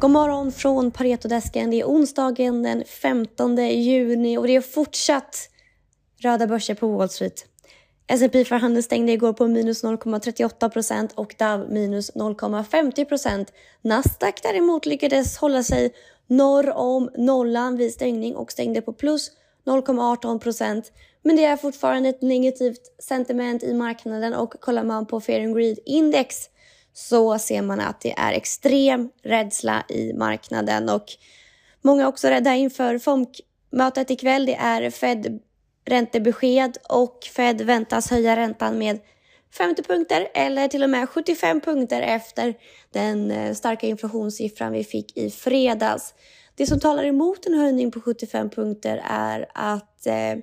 God morgon från Paretodesken. Det är onsdagen den 15 juni och det är fortsatt röda börser på Wall Street. S&P för handeln stängde igår på minus 0,38 och Dow minus 0,50. Nasdaq däremot lyckades hålla sig norr om nollan vid stängning och stängde på plus 0,18. Men det är fortfarande ett negativt sentiment i marknaden och kollar man på Fear and Greed Index så ser man att det är extrem rädsla i marknaden och många är också rädda inför FOMC-mötet ikväll. Det är Fed räntebesked och Fed väntas höja räntan med 50 punkter eller till och med 75 punkter efter den eh, starka inflationssiffran vi fick i fredags. Det som talar emot en höjning på 75 punkter är att eh,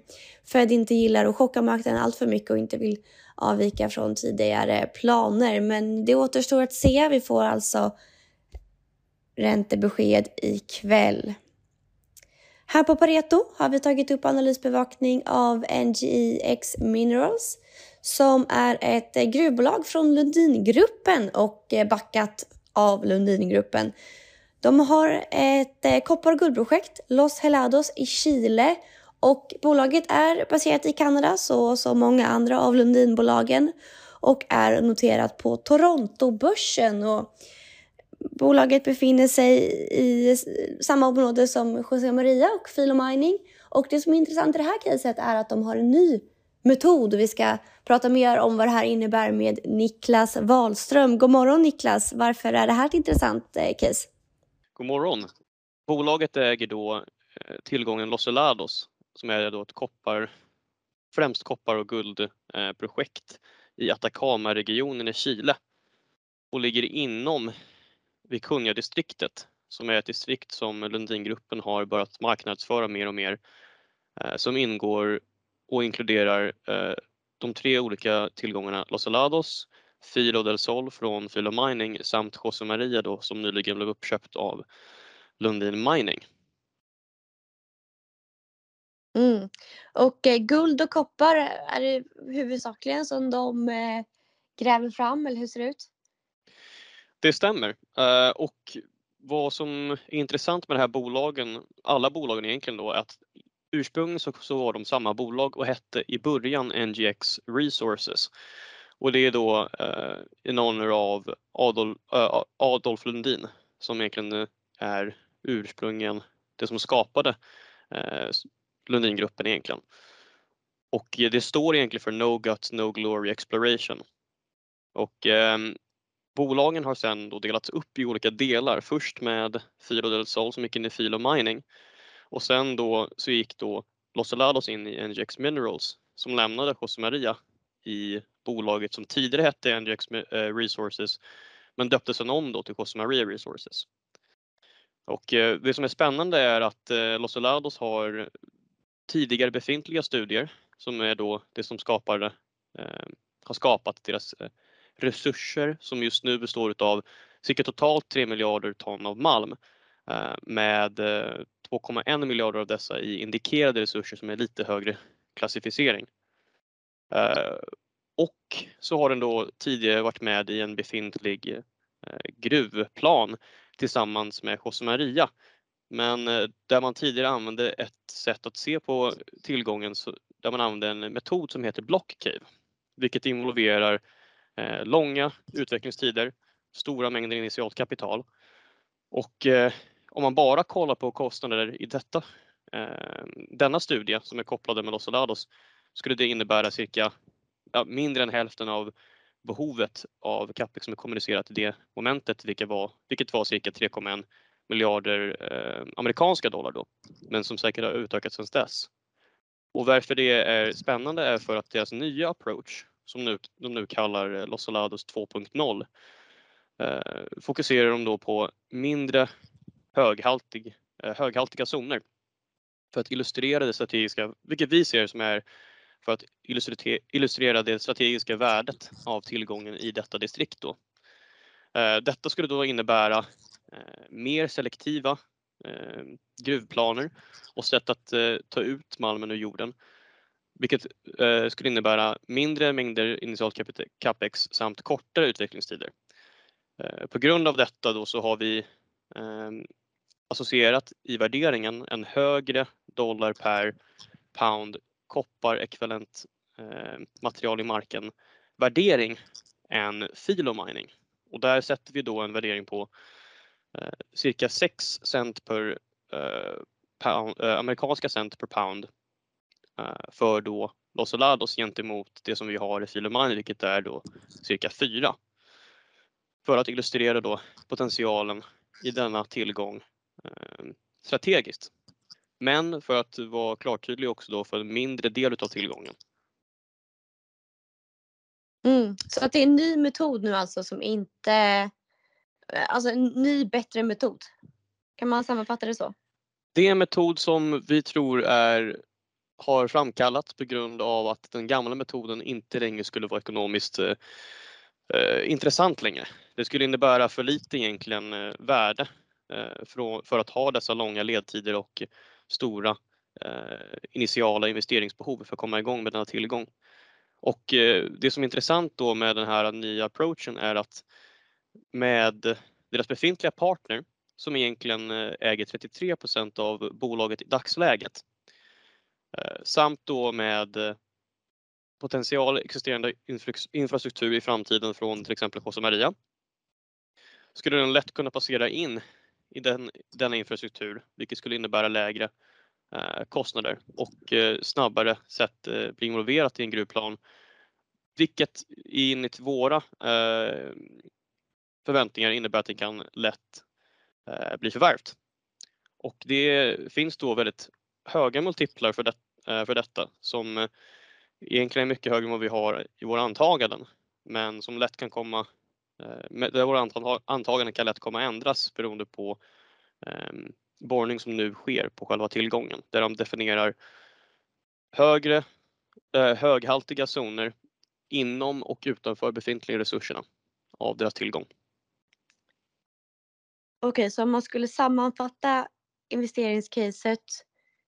Fed inte gillar att chocka marknaden allt för mycket och inte vill avvika från tidigare planer. Men det återstår att se. Vi får alltså räntebesked ikväll. Här på Pareto har vi tagit upp analysbevakning av NGEX Minerals som är ett eh, gruvbolag från Lundingruppen och eh, backat av Lundingruppen. De har ett eh, koppar och guldprojekt, Los Helados i Chile och bolaget är baserat i Kanada så som många andra av Lundinbolagen och är noterat på Torontobörsen. Och bolaget befinner sig i samma område som José Maria och Filo Mining. Och det som är intressant i det här caset är att de har en ny metod. Vi ska prata mer om vad det här innebär med Niklas Wahlström. God morgon Niklas! Varför är det här ett intressant eh, case? God morgon! Bolaget äger då eh, tillgången Los Helados som är då ett koppar, främst koppar och guldprojekt eh, i Atacama-regionen i Chile och ligger inom Vicuña-distriktet som är ett distrikt som Lundingruppen har börjat marknadsföra mer och mer eh, som ingår och inkluderar de tre olika tillgångarna Los Helados, Filo del Sol från Filo Mining samt José Maria då som nyligen blev uppköpt av Lundin Mining. Mm. Och eh, guld och koppar, är det huvudsakligen som de eh, gräver fram eller hur ser det ut? Det stämmer uh, och vad som är intressant med de här bolagen, alla bolagen egentligen då, är att ursprungligen så, så var de samma bolag och hette i början NGX Resources. Och det är då eh, in honor av Adolf, uh, Adolf Lundin som egentligen eh, är ursprungligen det som skapade eh, Lundingruppen egentligen. Och det står egentligen för No Guts No Glory Exploration. Och eh, bolagen har sedan då delats upp i olika delar. Först med Filo del Sol som gick in i Filo Mining och sen då så gick då Los Alados in i NGX Minerals som lämnade José Maria i bolaget som tidigare hette NGX eh, Resources men döptes sen om då till José Maria Resources. Och eh, det som är spännande är att eh, Los Helados har tidigare befintliga studier som är då det som skapar, har skapat deras resurser som just nu består av cirka totalt 3 miljarder ton av malm med 2,1 miljarder av dessa i indikerade resurser som är lite högre klassificering. Och så har den då tidigare varit med i en befintlig eh, gruvplan tillsammans med José Maria. Men eh, där man tidigare använde ett sätt att se på tillgången så, där man använde en metod som heter block cave, vilket involverar eh, långa utvecklingstider, stora mängder initialt kapital. Och eh, om man bara kollar på kostnader i detta, eh, denna studie som är kopplade med Los Alados skulle det innebära cirka ja, mindre än hälften av behovet av capex som är kommunicerat i det momentet, vilket var, vilket var cirka 3,1 miljarder eh, amerikanska dollar då, men som säkert har utökats sedan dess. Och varför det är spännande är för att deras nya approach, som nu, de nu kallar eh, Los Alados 2.0, eh, fokuserar de då på mindre höghaltig, eh, höghaltiga zoner för att illustrera det strategiska, vilket vi ser som är för att illustrera det strategiska värdet av tillgången i detta distrikt. Då. Eh, detta skulle då innebära eh, mer selektiva eh, gruvplaner och sätt att ta ut malmen ur jorden. Vilket skulle innebära mindre mängder initialt capex samt kortare utvecklingstider. På grund av detta då så har vi ehm, associerat i värderingen en högre dollar per pound kopparekvivalent eh, material i marken värdering än filomining. Och där sätter vi då en värdering på eh, cirka 6 cent per eh, pound, eh, amerikanska cent per pound eh, för då Los Alados gentemot det som vi har i filomining vilket är då cirka 4. För att illustrera då potentialen i denna tillgång eh, strategiskt. Men för att vara klartydlig också då för en mindre del utav tillgången. Mm. Så att det är en ny metod nu alltså som inte, alltså en ny bättre metod. Kan man sammanfatta det så? Det är en metod som vi tror är, har framkallats på grund av att den gamla metoden inte längre skulle vara ekonomiskt eh, eh intressant längre. Det skulle innebära för lite egentligen eh, värde eh, för, för att ha dessa långa ledtider och stora eh, initiala investeringsbehov för att komma igång med denna tillgång. Och eh, det som är intressant då med den här nya approachen är att med deras befintliga partner som egentligen eh, äger 33% av bolaget i dagsläget eh, samt då med potential existerande infrastruktur i framtiden från till exempel José Maria skulle den lätt kunna passera in i den, denna infrastruktur vilket skulle innebära lägre Eh, kostnader och eh, snabbare sätt eh, bli involverat i en gruvplan. Vilket enligt våra eh, förväntningar innebär att det kan lätt eh, bli förvärvt. Och det finns då väldigt höga multiplar för, det, eh, för detta som egentligen är mycket högre än vad vi har i våra antaganden men som lätt kan komma där våra antaganden kan lätt komma ändras beroende på ehm, borrning som nu sker på själva tillgången där de definierar högre eh, höghaltiga zoner inom och utanför befintliga resurserna av deras tillgång. Okej, okay, så om man skulle sammanfatta investeringscaset,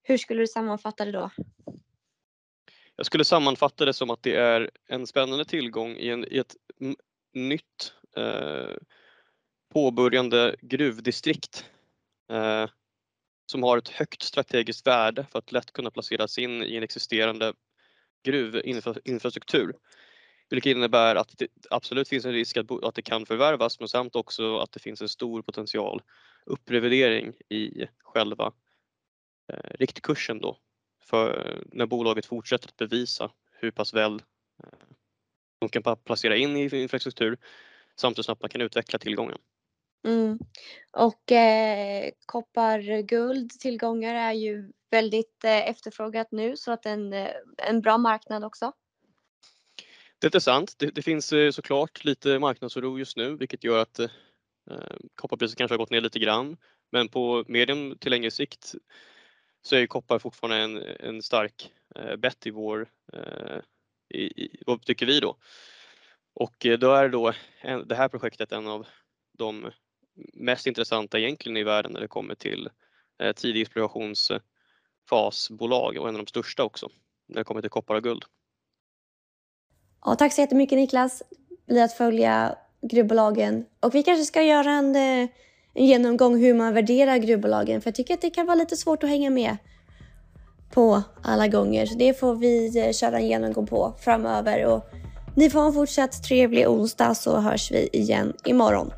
hur skulle du sammanfatta det då? Jag skulle sammanfatta det som att det är en spännande tillgång i, en, i ett nytt eh, påbörjande gruvdistrikt eh, som har ett högt strategiskt värde för att lätt kunna placeras in i en existerande gruvinfrastruktur. Vilket innebär att det absolut finns en risk att, att det kan förvärvas men samt också att det finns en stor potential upprevidering i själva eh, riktkursen då för när bolaget fortsätter att bevisa hur pass väl eh, de kan placera in i infrastruktur samt hur snabbt man kan utveckla tillgången. Mm. Och eh, koppar guld tillgångar är ju väldigt eh, efterfrågat nu så att en, eh, en bra marknad också. Det är sant. Det, det finns eh, såklart lite marknadsoro just nu vilket gör att eh, kopparpriset kanske har gått ner lite grann. Men på medium till längre sikt så är koppar fortfarande en, en stark eh, bett i vår, eh, i, i, vad tycker vi då? Och eh, då är då det här projektet en av de mest intressanta egentligen i världen när det kommer till eh, tidig explorationsfasbolag och en av de största också när det kommer till koppar och guld. Ja, tack så jättemycket Niklas. Blir att följa gruvbolagen och vi kanske ska göra en, eh, en genomgång hur man värderar gruvbolagen för jag tycker att det kan vara lite svårt att hänga med på alla gånger. Så det får vi eh, köra en genomgång på framöver och ni får en fortsatt trevlig onsdag så hörs vi igen imorgon.